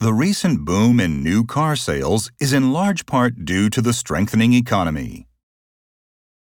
The recent boom in new car sales is in large part due to the strengthening economy.